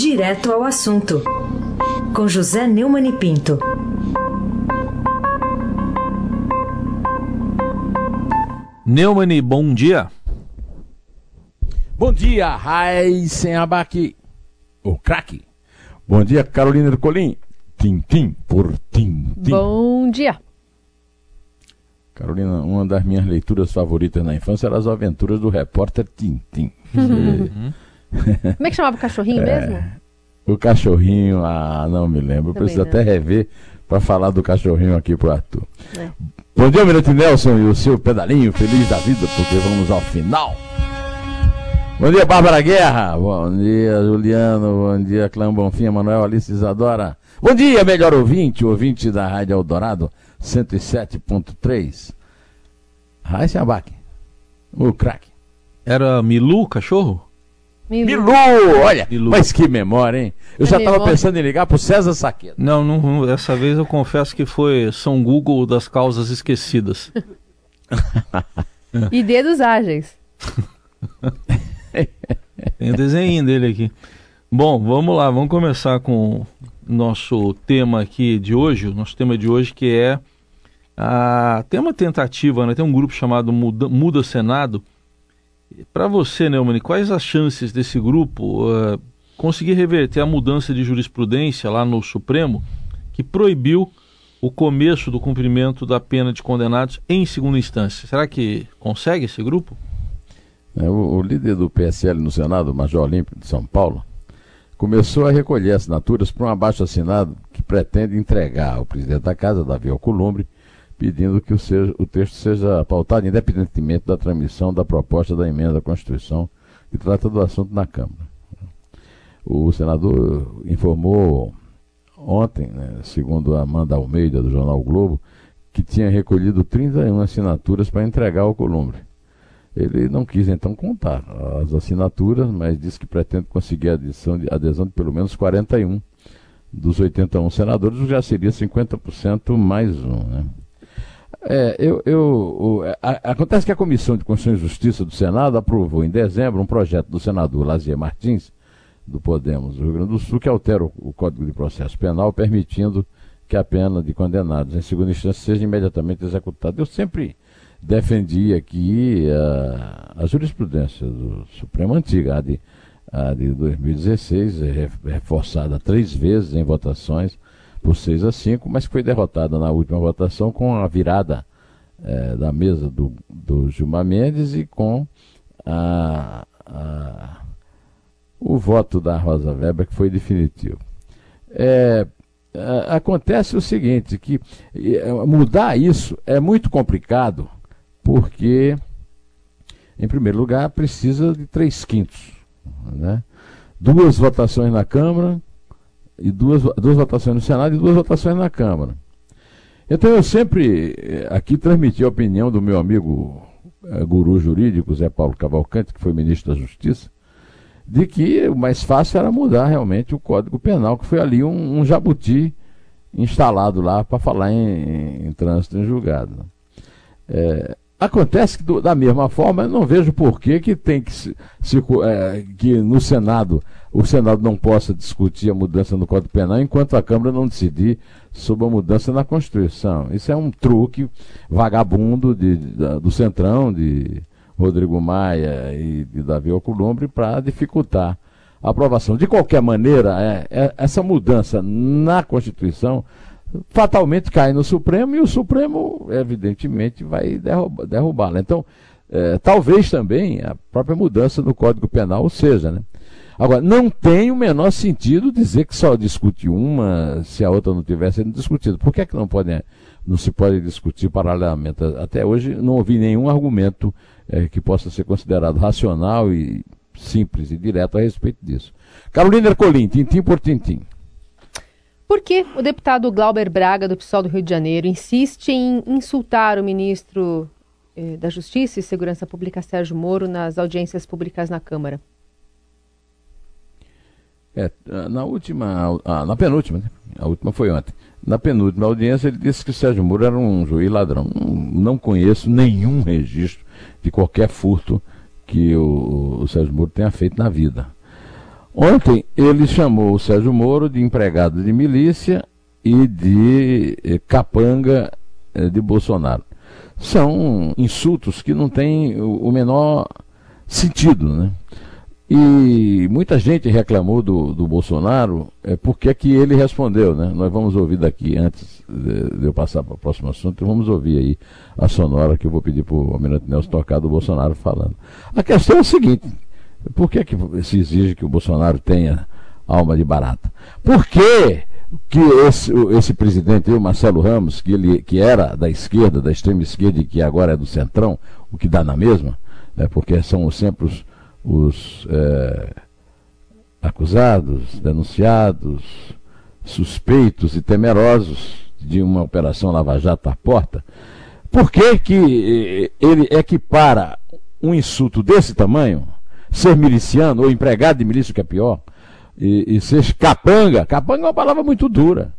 Direto ao assunto, com José Neumann e Pinto. Neumann, bom dia. Bom dia, Raíssen Abac, o craque. Bom dia, Carolina do Colim. Tintim por tintim. Bom dia. Carolina, uma das minhas leituras favoritas na infância eram as aventuras do repórter Tintim. Uhum. Como é que chamava o cachorrinho é, mesmo? O cachorrinho, ah, não me lembro. Também Preciso não. até rever para falar do cachorrinho aqui pro Arthur. É. Bom dia, Mirante Nelson e o seu pedalinho feliz da vida, porque vamos ao final. Bom dia, Bárbara Guerra. Bom dia, Juliano. Bom dia, Clã Bonfim, Manuel Alice Isadora. Bom dia, melhor ouvinte, ouvinte da Rádio Eldorado 107.3. Raíssa Abac, o craque. Era Milu, cachorro? Milu, Milu olha, Milu. mas que memória, hein? Eu é já estava pensando em ligar para o César Saqueta. Não, não, dessa vez eu confesso que foi São Google das causas esquecidas. e dedos ágeis. Tem um desenho dele aqui. Bom, vamos lá, vamos começar com nosso tema aqui de hoje, o nosso tema de hoje que é a tem uma tentativa, né? Tem um grupo chamado Muda, Muda Senado. Para você, Neumann, quais as chances desse grupo uh, conseguir reverter a mudança de jurisprudência lá no Supremo que proibiu o começo do cumprimento da pena de condenados em segunda instância? Será que consegue esse grupo? É, o, o líder do PSL no Senado, Major Olímpio de São Paulo, começou a recolher assinaturas para um abaixo assinado que pretende entregar ao presidente da casa, Davi Alcolumbre, pedindo que o, seja, o, texto seja pautado independentemente da transmissão da proposta da emenda à Constituição que trata do assunto na Câmara. O senador informou ontem, né, segundo a Amanda Almeida, do Jornal Globo, que tinha recolhido 31 assinaturas para entregar ao Columbre. Ele não quis então contar as assinaturas, mas disse que pretende conseguir a adesão de, adesão de pelo menos 41 dos 81 senadores, o que já seria 50% mais um. Né? É, eu, eu, a, acontece que a Comissão de Constituição e Justiça do Senado aprovou em dezembro um projeto do senador Lazier Martins, do Podemos do Rio Grande do Sul, que altera o, o Código de Processo Penal, permitindo que a pena de condenados em segunda instância seja imediatamente executada. Eu sempre defendia aqui a, a jurisprudência do Supremo Antiga, a de, a de 2016, reforçada três vezes em votações por 6 a 5, mas foi derrotada na última votação com a virada é, da mesa do, do Gilmar Mendes e com a, a, o voto da Rosa Weber, que foi definitivo. É, acontece o seguinte, que mudar isso é muito complicado porque, em primeiro lugar, precisa de três quintos. Né? Duas votações na Câmara, e duas, duas votações no Senado e duas votações na Câmara. Então eu sempre eh, aqui transmiti a opinião do meu amigo eh, guru jurídico, Zé Paulo Cavalcante, que foi ministro da Justiça, de que o mais fácil era mudar realmente o Código Penal, que foi ali um, um jabuti instalado lá para falar em, em, em, trânsito em julgado. É, Acontece que, do, da mesma forma, eu não vejo por que, que tem que se, se é, que no Senado o Senado não possa discutir a mudança no Código Penal enquanto a Câmara não decidir sobre a mudança na Constituição. Isso é um truque vagabundo de, do Centrão, de Rodrigo Maia e de Davi Alcolumbre, para dificultar a aprovação. De qualquer maneira, é, é, essa mudança na Constituição fatalmente cai no Supremo e o Supremo, evidentemente, vai derrubá-la. Então, é, talvez também a própria mudança no Código Penal seja, né? Agora, não tem o menor sentido dizer que só discute uma se a outra não tivesse sido discutida. Por que, é que não, pode, não se pode discutir paralelamente? Até hoje não ouvi nenhum argumento é, que possa ser considerado racional e simples e direto a respeito disso. Carolina Ercolim, tintim por tintim. Por que o deputado Glauber Braga, do PSOL do Rio de Janeiro, insiste em insultar o ministro eh, da Justiça e Segurança Pública, Sérgio Moro, nas audiências públicas na Câmara? É, na última, ah, na penúltima, né? a última foi ontem. Na penúltima audiência, ele disse que Sérgio Moro era um juiz ladrão. Não, não conheço nenhum registro de qualquer furto que o, o Sérgio Moro tenha feito na vida. Ontem ele chamou o Sérgio Moro de empregado de milícia e de eh, capanga eh, de Bolsonaro. São insultos que não têm o, menor sentido, né? E muita gente reclamou do, do Bolsonaro, é porque é que ele respondeu, né? Nós vamos ouvir daqui, antes de, de eu passar para o próximo assunto, vamos ouvir aí a sonora que eu vou pedir para o Almirante Nelson tocar do Bolsonaro falando. A questão é a seguinte, por que, que se exige que o Bolsonaro tenha alma de barata? Por que, que esse, esse presidente, o Marcelo Ramos, que, ele, que era da esquerda, da extrema esquerda e que agora é do centrão, o que dá na mesma, né? porque são sempre os os é, acusados, denunciados, suspeitos e temerosos de uma operação Lava Jato à porta, por que, que eh, ele equipara um insulto desse tamanho, ser miliciano ou empregado de milícia, que é pior, e, e ser capanga? Capanga é uma palavra muito dura.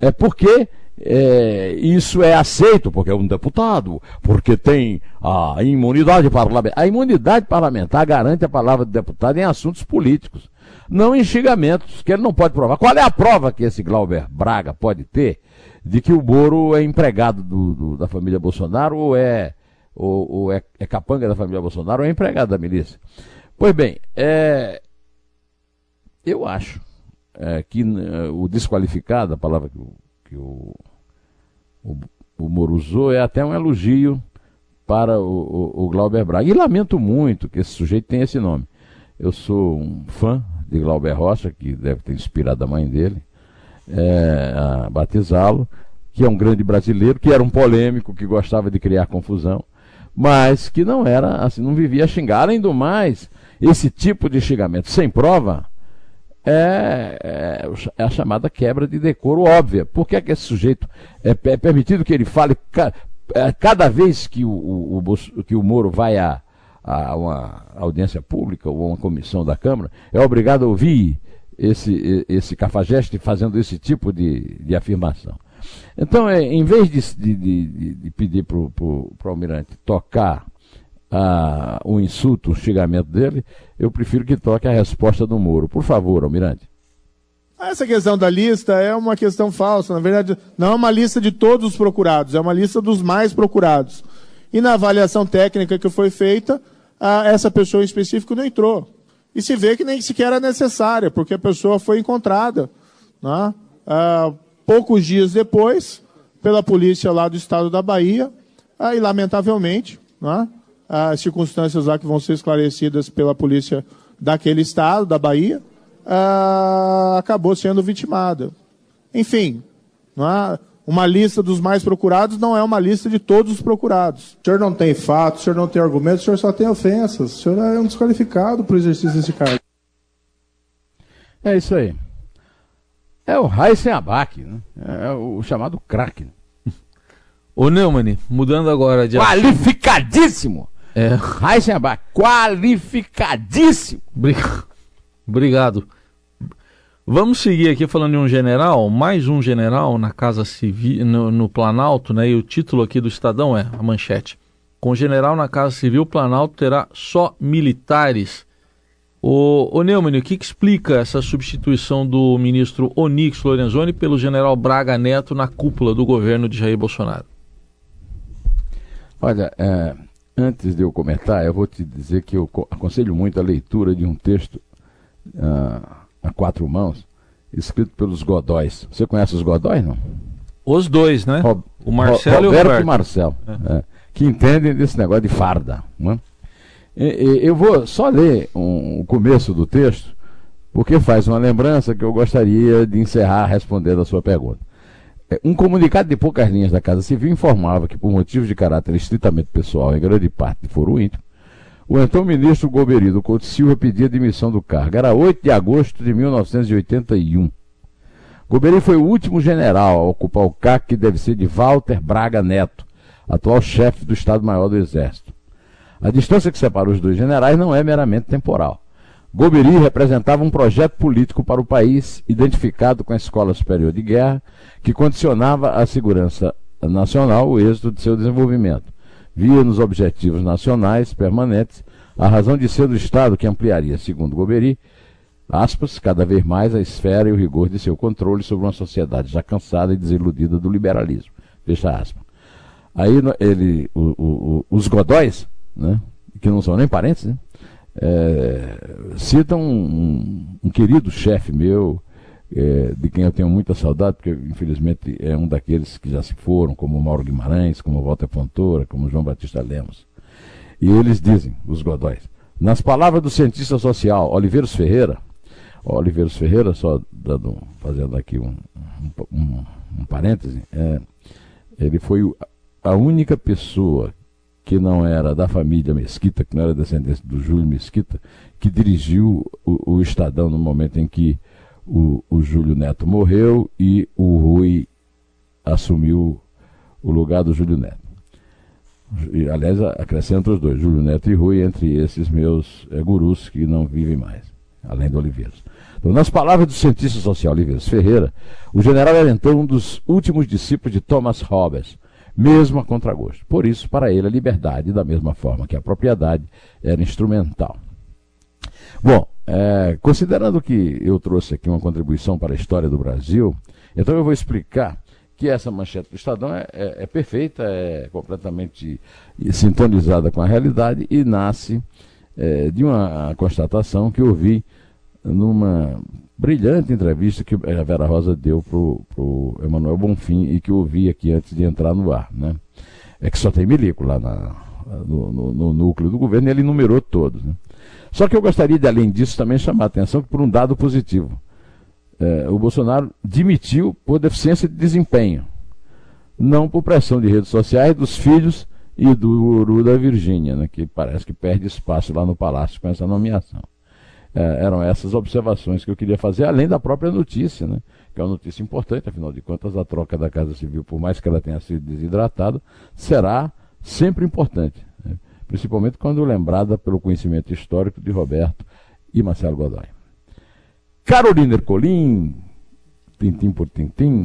É porque é, isso é aceito porque é um deputado, porque tem a imunidade parlamentar. A imunidade parlamentar garante a palavra do deputado em assuntos políticos, não em xingamentos, que ele não pode provar. Qual é a prova que esse Glauber Braga pode ter de que o Moro é empregado do, do, da família Bolsonaro ou é, ou, ou é, é, capanga da família Bolsonaro ou é empregado da milícia? Pois bem, é, eu acho é, que é, o desqualificado, a palavra que o que o, o, o Moro usou é até um elogio para o, o, o Glauber Braga. E lamento muito que esse sujeito tenha esse nome. Eu sou um fã de Glauber Rocha, que deve ter inspirado a mãe dele é, a batizá-lo, que é um grande brasileiro, que era um polêmico, que gostava de criar confusão, mas que não era assim, não vivia a xingar. Além do mais, esse tipo de xingamento sem prova é, é, é, a chamada quebra de decoro óbvia. Por que, é que esse sujeito é, é permitido que ele fale é, cada vez que o, o, o, que o Moro vai a, a uma audiência pública ou uma comissão da Câmara, é obrigado a ouvir esse, esse cafajeste fazendo esse tipo de, de afirmação. Então, é, em vez de, de, de, de pedir para o almirante tocar a, o insulto, o xingamento dele, eu prefiro que toque a resposta do Moro. Por favor, Almirante. Essa questão da lista é uma questão falsa. Na verdade, não é uma lista de todos os procurados, é uma lista dos mais procurados. E na avaliação técnica que foi feita, essa pessoa em específico não entrou. E se vê que nem sequer era necessária, porque a pessoa foi encontrada. Né? Ah, poucos dias depois, pela polícia lá do estado da Bahia, ah, e lamentavelmente, né? as circunstâncias lá que vão ser esclarecidas pela polícia daquele estado, da Bahia, ah, acabou sendo vitimada. Enfim, é? uma lista dos mais procurados não é uma lista de todos os procurados. O senhor não tem fatos, o senhor não tem argumentos, o senhor só tem ofensas. O senhor é um desqualificado para o exercício desse cargo. É isso aí. É o Raíssen Abac, né? é o chamado craque. Ô Neumann, mudando agora de Qualificadíssimo! É. Heisenberg, qualificadíssimo. Obrigado. Vamos seguir aqui falando de um general, mais um general na Casa Civil, no, no, Planalto, né? E o título aqui do Estadão é a manchete. Com general na Casa Civil, o Planalto terá só militares. O, o Neumann, o que, que explica essa substituição do ministro Onix Lorenzoni pelo general Braga Neto na cúpula do governo de Jair Bolsonaro? Olha, é, Antes de eu comentar, eu vou te dizer que eu aconselho muito a leitura de um texto uh, a quatro mãos, escrito pelos Godóis. Você conhece os Godóis, não? Os dois, né? Rob, o Marcelo Roberto e o Roberto. e Marcelo, é. É, que entendem desse negócio de farda. Né? E, e, eu vou só ler um, o começo do texto, porque faz uma lembrança que eu gostaria de encerrar respondendo a sua pergunta. É, um comunicado de poucas linhas da Casa Civil informava que, por motivos de caráter estritamente pessoal, em grande parte de foro íntimo, o então ministro Goberido Couto Silva pedia demissão do cargo. Era 8 de agosto de 1981. Goberi foi o último general a ocupar o cargo que deve ser de Walter Braga Neto, atual chefe do Estado-Maior do Exército. A distância que separa os dois generais não é meramente temporal. Goberi representava um projeto político para o país, identificado com a Escola Superior de Guerra, que condicionava a segurança nacional o êxito de seu desenvolvimento. Via nos objetivos nacionais permanentes a razão de ser do Estado que ampliaria, segundo Goberi, aspas, cada vez mais a esfera e o rigor de seu controle sobre uma sociedade já cansada e desiludida do liberalismo. Fecha aspas. Aí ele, o, o, os godóis, né, que não são nem parentes, né, é, citam um, um querido chefe meu, é, de quem eu tenho muita saudade, porque infelizmente é um daqueles que já se foram, como Mauro Guimarães, como Walter Fontoura, como João Batista Lemos. E eles dizem, os godóis, nas palavras do cientista social Oliveiros Ferreira, Oliveiros Ferreira, só dando, fazendo aqui um, um, um, um parêntese, é, ele foi a única pessoa que não era da família Mesquita, que não era descendente do Júlio Mesquita, que dirigiu o, o Estadão no momento em que o, o Júlio Neto morreu e o Rui assumiu o lugar do Júlio Neto. E, aliás, acrescenta os dois, Júlio Neto e Rui, entre esses meus é, gurus que não vivem mais, além do Oliveiras. Então, nas palavras do cientista social Oliveiras Ferreira, o general era então um dos últimos discípulos de Thomas Hobbes, mesmo a contragosto. Por isso, para ele, a liberdade, da mesma forma que a propriedade, era instrumental. Bom, é, considerando que eu trouxe aqui uma contribuição para a história do Brasil, então eu vou explicar que essa manchete do Estadão é, é, é perfeita, é completamente sintonizada com a realidade e nasce é, de uma constatação que eu vi numa brilhante entrevista que a Vera Rosa deu para o Emanuel Bonfim e que eu ouvi aqui antes de entrar no ar. Né? É que só tem milico lá na, no, no, no, núcleo do governo e ele numerou todos. Né? Só que eu gostaria de, além disso, também chamar a atenção por um dado positivo. É, o Bolsonaro demitiu por deficiência de desempenho, não por pressão de redes sociais dos filhos e do Uru da Virgínia, né, que parece que perde espaço lá no Palácio com essa nomeação. É, eram essas observações que eu queria fazer, além da própria notícia, né? que é uma notícia importante, afinal de contas, a troca da Casa Civil, por mais que ela tenha sido desidratada, será sempre importante, né? principalmente quando lembrada pelo conhecimento histórico de Roberto e Marcelo Godoy. Carolina Ercolim, tintim por tintim.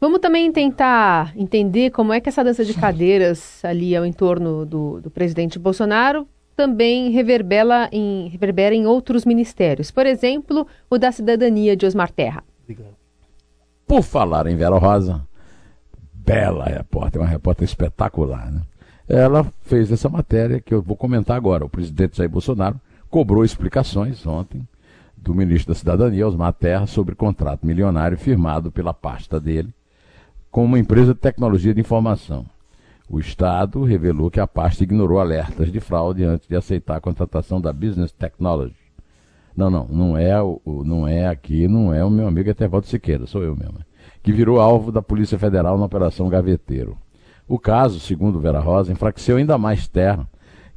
Vamos também tentar entender como é que essa dança de cadeiras ali ao entorno do, do presidente Bolsonaro também reverbera em, reverbera em outros ministérios. Por exemplo, o da cidadania de Osmar Terra. Obrigado. Por falar em Vera Rosa, bela repórter, uma repórter espetacular, né? Ela fez essa matéria que eu vou comentar agora. O presidente Jair Bolsonaro cobrou explicações ontem do ministro da Cidadania, Osmar Terra, sobre contrato milionário firmado pela pasta dele com uma empresa de tecnologia de informação. O Estado revelou que a pasta ignorou alertas de fraude antes de aceitar a contratação da Business Technology. Não, não, não é, o, não é aqui, não é o meu amigo Etevaldo Siqueira, sou eu mesmo. Que virou alvo da Polícia Federal na Operação Gaveteiro. O caso, segundo Vera Rosa, enfraqueceu ainda mais Terra,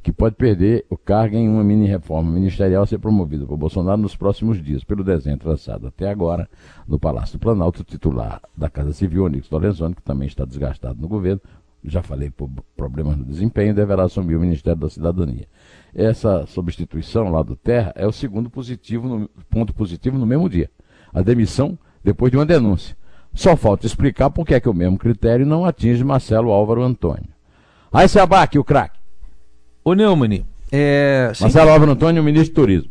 que pode perder o cargo em uma mini-reforma ministerial a ser promovida por Bolsonaro nos próximos dias, pelo desenho traçado até agora no Palácio do Planalto, titular da Casa Civil, Onix Lorenzoni, que também está desgastado no governo, já falei por problemas no desempenho, deverá assumir o Ministério da Cidadania. Essa substituição lá do Terra é o segundo positivo no, ponto positivo no mesmo dia. A demissão depois de uma denúncia. Só falta explicar por que é que o mesmo critério não atinge Marcelo Álvaro Antônio. Aí se abaque o craque. Ô Neumann, é... Marcelo Álvaro Antônio, ministro do Turismo.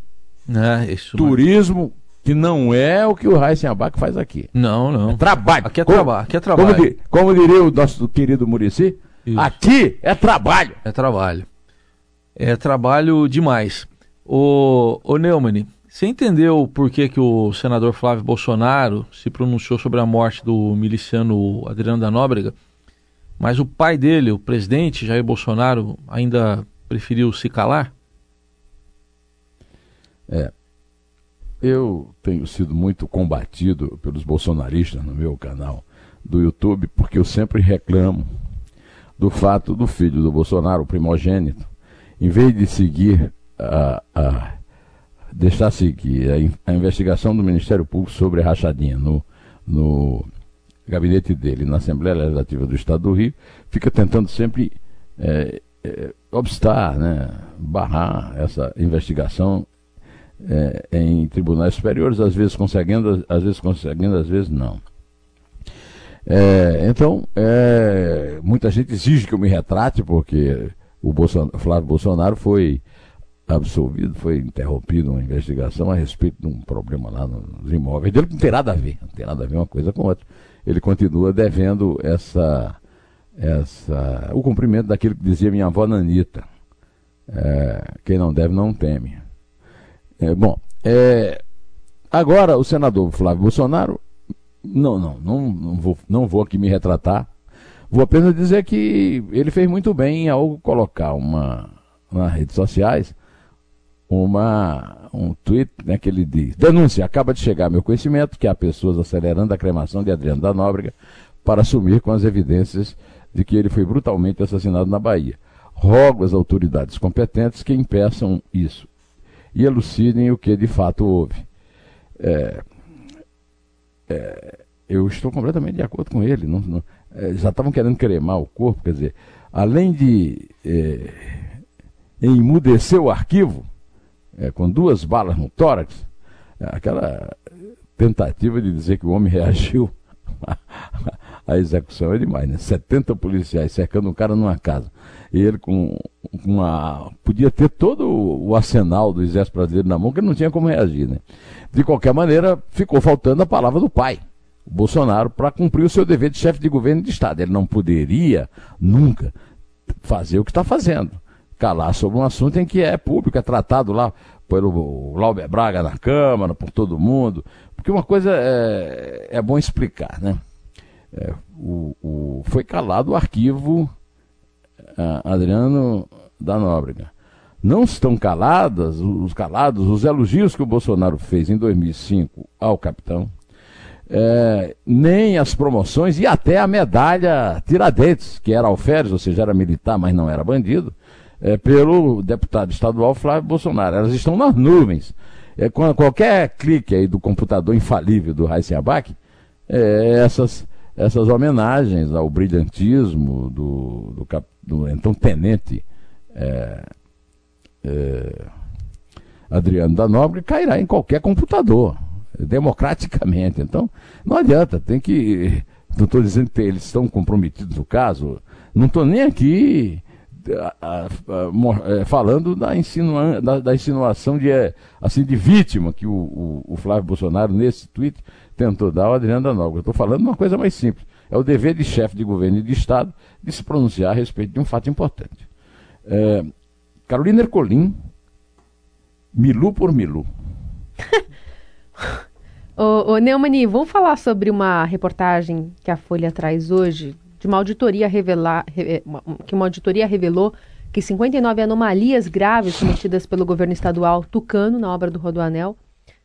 É, isso, Turismo que não é o que o Raíssen Abac faz aqui. Não, não. É trabalho. Aqui é trabalho. Aqui é trabalho. Como, como, diria o nosso querido Murici, aqui é trabalho. É trabalho. É trabalho demais. O, o Neumann, você entendeu por que, que o senador Flávio Bolsonaro se pronunciou sobre a morte do miliciano Adriano da Nóbrega, mas o pai dele, o presidente Jair Bolsonaro, ainda preferiu se calar? É, eu tenho sido muito combatido pelos bolsonaristas no meu canal do YouTube, porque eu sempre reclamo do fato do filho do Bolsonaro, o primogênito, em vez de seguir a, a deixar seguir a, a, investigação do Ministério Público sobre a rachadinha no, no gabinete dele, na Assembleia Legislativa do Estado do Rio, fica tentando sempre é, é, obstar, né, barrar essa investigação é, em tribunais superiores, às vezes conseguindo, às vezes conseguindo, às vezes não. É, então, é, muita gente exige que eu me retrate, porque o Bolsonaro, Flávio Bolsonaro foi absolvido, foi interrompida uma investigação a respeito de um problema lá nos imóveis dele, não tem nada a ver, não tem nada a ver uma coisa com outra. Ele continua devendo essa, essa, o cumprimento daquilo que dizia minha avó Nanita. É, quem não deve não teme. É, bom, é, agora o senador Flávio Bolsonaro, não, não, não, não, vou, não vou aqui me retratar, vou apenas dizer que ele fez muito bem ao colocar uma nas redes sociais uma, um tweet né, que ele diz: Denúncia, acaba de chegar a meu conhecimento que há pessoas acelerando a cremação de Adriano da Nóbrega para assumir com as evidências de que ele foi brutalmente assassinado na Bahia. Rogo às autoridades competentes que impeçam isso e elucidem o que de fato houve. É, é, eu estou completamente de acordo com ele. Não, não, é, já estavam querendo cremar o corpo, quer dizer, além de é, emudecer o arquivo, é, com duas balas no tórax, é, aquela tentativa de dizer que o homem reagiu à execução é demais, né? 70 policiais cercando um cara numa casa. Ele com uma. podia ter todo o arsenal do exército brasileiro na mão, que ele não tinha como reagir, né? De qualquer maneira, ficou faltando a palavra do pai. Bolsonaro, para cumprir o seu dever de chefe de governo de Estado. Ele não poderia nunca fazer o que está fazendo calar sobre um assunto em que é público, é tratado lá pelo Lauber Braga na Câmara, por todo mundo. Porque uma coisa é, é bom explicar, né? É, o, o, foi calado o arquivo Adriano da Nóbrega. Não estão caladas, os calados, os elogios que o Bolsonaro fez em 2005 ao capitão, é, nem as promoções e até a medalha Tiradentes, que era alferes, ou seja, era militar, mas não era bandido, é, pelo deputado estadual Flávio Bolsonaro. Elas estão nas nuvens. É, quando, qualquer clique aí do computador infalível do Raíssa Abac, é, essas, essas homenagens ao brilhantismo do, do, do então tenente é, é, Adriano da Nobre cairá em qualquer computador, democraticamente. Então, não adianta, tem que. Não estou dizendo que eles estão comprometidos no caso, não estou nem aqui é, falando da, insinua, da, da, insinuação de, é, assim, de vítima que o, o, o, Flávio Bolsonaro, nesse tweet, tentou dar ao Adriano da Nóbrega. Estou falando uma coisa mais simples. É o dever de chefe de governo e de Estado de se pronunciar a respeito de um fato importante. É, Carolina Ercolim, Milu por Milu. ô, ô Neumani, vamos falar sobre uma reportagem que a Folha traz hoje de uma auditoria revelar, eh, que uma auditoria revelou que 59 anomalias graves cometidas pelo governo estadual tucano na obra do Rodoanel,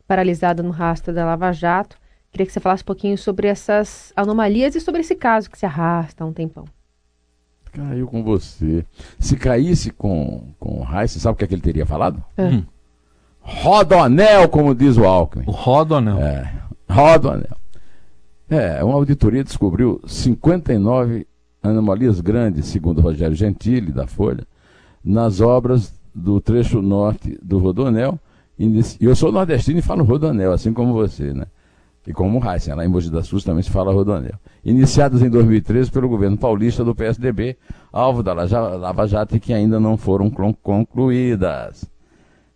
paralisada no rastro da Lava Jato. Queria que você falasse um pouquinho sobre essas anomalias e sobre esse caso que se arrasta há um tempão. Caiu com você. Se caísse com, com o Heisen, sabe o que, é que ele teria falado? É. Hum. Rodoanel, como diz o Alckmin. O Rodoanel. É, Rodoanel. É, uma auditoria descobriu 59 anomalias grandes, segundo Rogério Gentili, da Folha, nas obras do trecho norte do Rodonel. E eu sou nordestino e falo Rodonel, assim como você, né? E como Heisen, lá em Mogi das Cruzes também se fala Rodonel. Iniciadas em 2013 pelo governo paulista do PSDB, alvo da Lava Jato e que ainda não foram concluídas.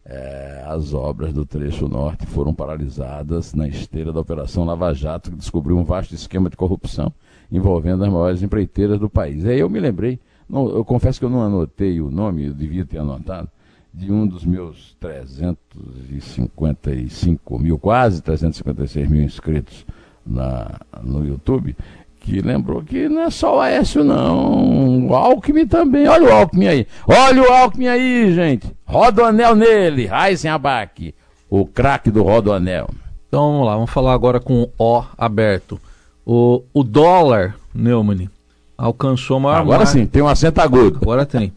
É, as obras do trecho norte foram paralisadas na esteira da Operação Lava Jato, que descobriu um vasto esquema de corrupção envolvendo as maiores empreiteiras do país. Aí eu me lembrei, não, eu confesso que eu não anotei o nome, eu devia ter anotado, de um dos meus 355 mil, quase 356 mil inscritos na, no YouTube, que lembrou que não é só o Aécio, não. O Alckmin também. Olha o Alckmin aí. Olha o Alckmin aí, gente. Roda o anel nele. Abac. O craque do Roda o Anel. Então vamos lá, vamos falar agora com o O aberto. O, o dólar, Neumann, alcançou a maior. Agora mar... sim, tem um acento agudo. Agora tem.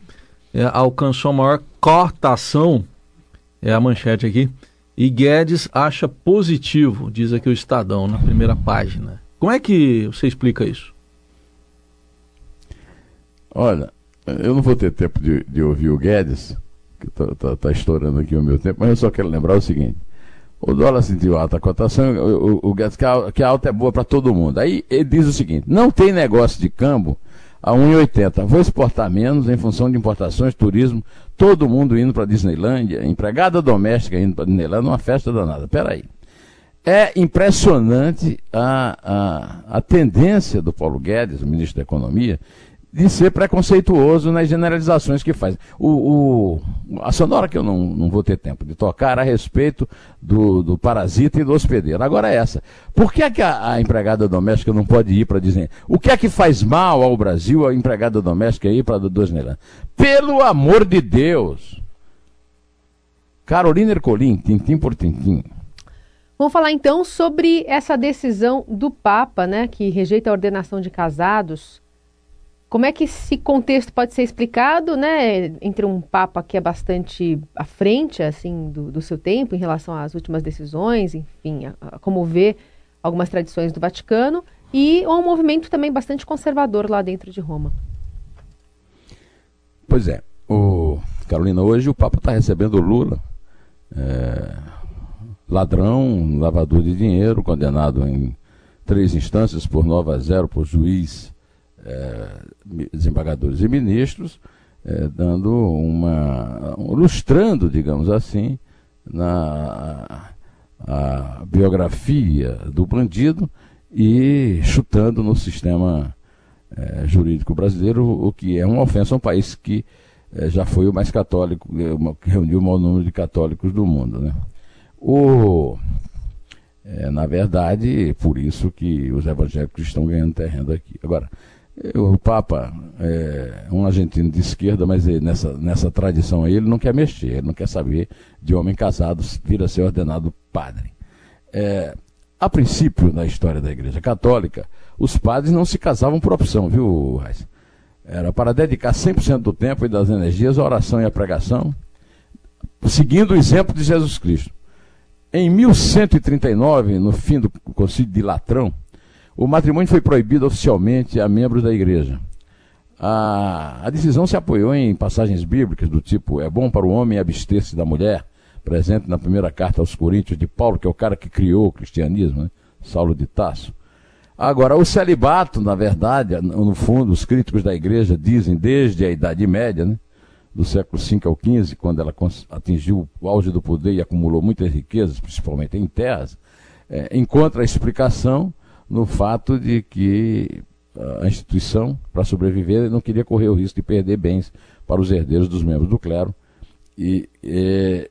É, alcançou a maior cotação. É a manchete aqui. E Guedes acha positivo, diz aqui o Estadão na primeira página. Como é que você explica isso? Olha, eu não vou ter tempo de, de ouvir o Guedes, que está tá, estourando aqui o meu tempo, mas eu só quero lembrar o seguinte: o dólar sentiu alta cotação, o, o, o Guedes que a, que a alta é boa para todo mundo. Aí ele diz o seguinte: não tem negócio de câmbio a 1,80. Vou exportar menos em função de importações, turismo, todo mundo indo para Disneylândia, empregada doméstica indo para Disneylândia, uma festa danada. Peraí. É impressionante a, a, a tendência do Paulo Guedes, o ministro da Economia, de ser preconceituoso nas generalizações que faz. O, o, a sonora que eu não, não vou ter tempo de tocar a respeito do, do parasita e do hospedeiro. Agora é essa. Por que, é que a, a empregada doméstica não pode ir para dizer? O que é que faz mal ao Brasil a empregada doméstica ir para Disneyland? Pelo amor de Deus! Carolina Ercolim, tintim por tintim. Vamos falar então sobre essa decisão do Papa, né, que rejeita a ordenação de casados como é que esse contexto pode ser explicado, né, entre um Papa que é bastante à frente, assim, do, do seu tempo em relação às últimas decisões, enfim, a, a como vê algumas tradições do Vaticano, e um movimento também bastante conservador lá dentro de Roma. Pois é, o Carolina, hoje o Papa está recebendo o Lula, é, ladrão, lavador de dinheiro, condenado em três instâncias por nova zero por juiz desembargadores e ministros, é, dando uma. ilustrando, digamos assim, na a biografia do bandido e chutando no sistema é, jurídico brasileiro, o que é uma ofensa a um país que é, já foi o mais católico, é, que reuniu o maior número de católicos do mundo. Né? O, é, na verdade, por isso que os evangélicos estão ganhando terreno aqui. Agora, o Papa é um argentino de esquerda, mas ele, nessa, nessa tradição aí ele não quer mexer, ele não quer saber de homem casado vir a ser ordenado padre. É, a princípio, na história da Igreja Católica, os padres não se casavam por opção, viu, Raiz? Era para dedicar 100% do tempo e das energias à oração e à pregação, seguindo o exemplo de Jesus Cristo. Em 1139, no fim do concílio de Latrão, o matrimônio foi proibido oficialmente a membros da igreja. A, a decisão se apoiou em passagens bíblicas do tipo: é bom para o homem abster-se da mulher, presente na primeira carta aos Coríntios de Paulo, que é o cara que criou o cristianismo, né? Saulo de Tasso. Agora, o celibato, na verdade, no fundo, os críticos da igreja dizem desde a Idade Média, né? do século V ao XV, quando ela atingiu o auge do poder e acumulou muitas riquezas, principalmente em terras, é, encontra a explicação no fato de que a instituição, para sobreviver, não queria correr o risco de perder bens para os herdeiros dos membros do clero. E, e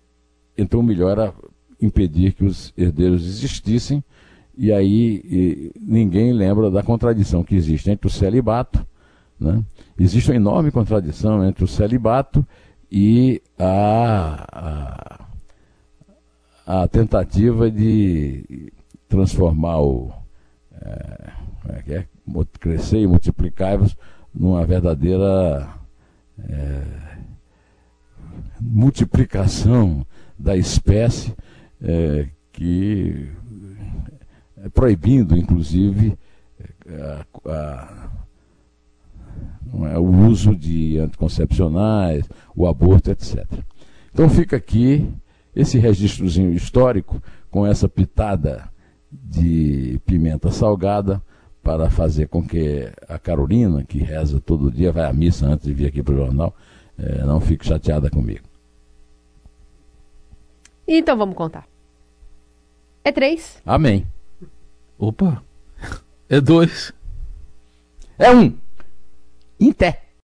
então o melhor era impedir que os herdeiros existissem, e aí e, ninguém lembra da contradição que existe entre o celibato, né? existe uma enorme contradição entre o celibato e a, a, a tentativa de transformar o, é, é, é, crescer e multiplicar-vos numa verdadeira é, multiplicação da espécie é, que é proibindo, inclusive, a, a, o uso de anticoncepcionais, o aborto, etc. Então fica aqui esse registrozinho histórico com essa pitada de pimenta salgada para fazer com que a Carolina, que reza todo dia, vai à missa antes de vir aqui para o jornal, é, não fique chateada comigo. Então vamos contar. É três. Amém. Opa. É dois. É um. Em té.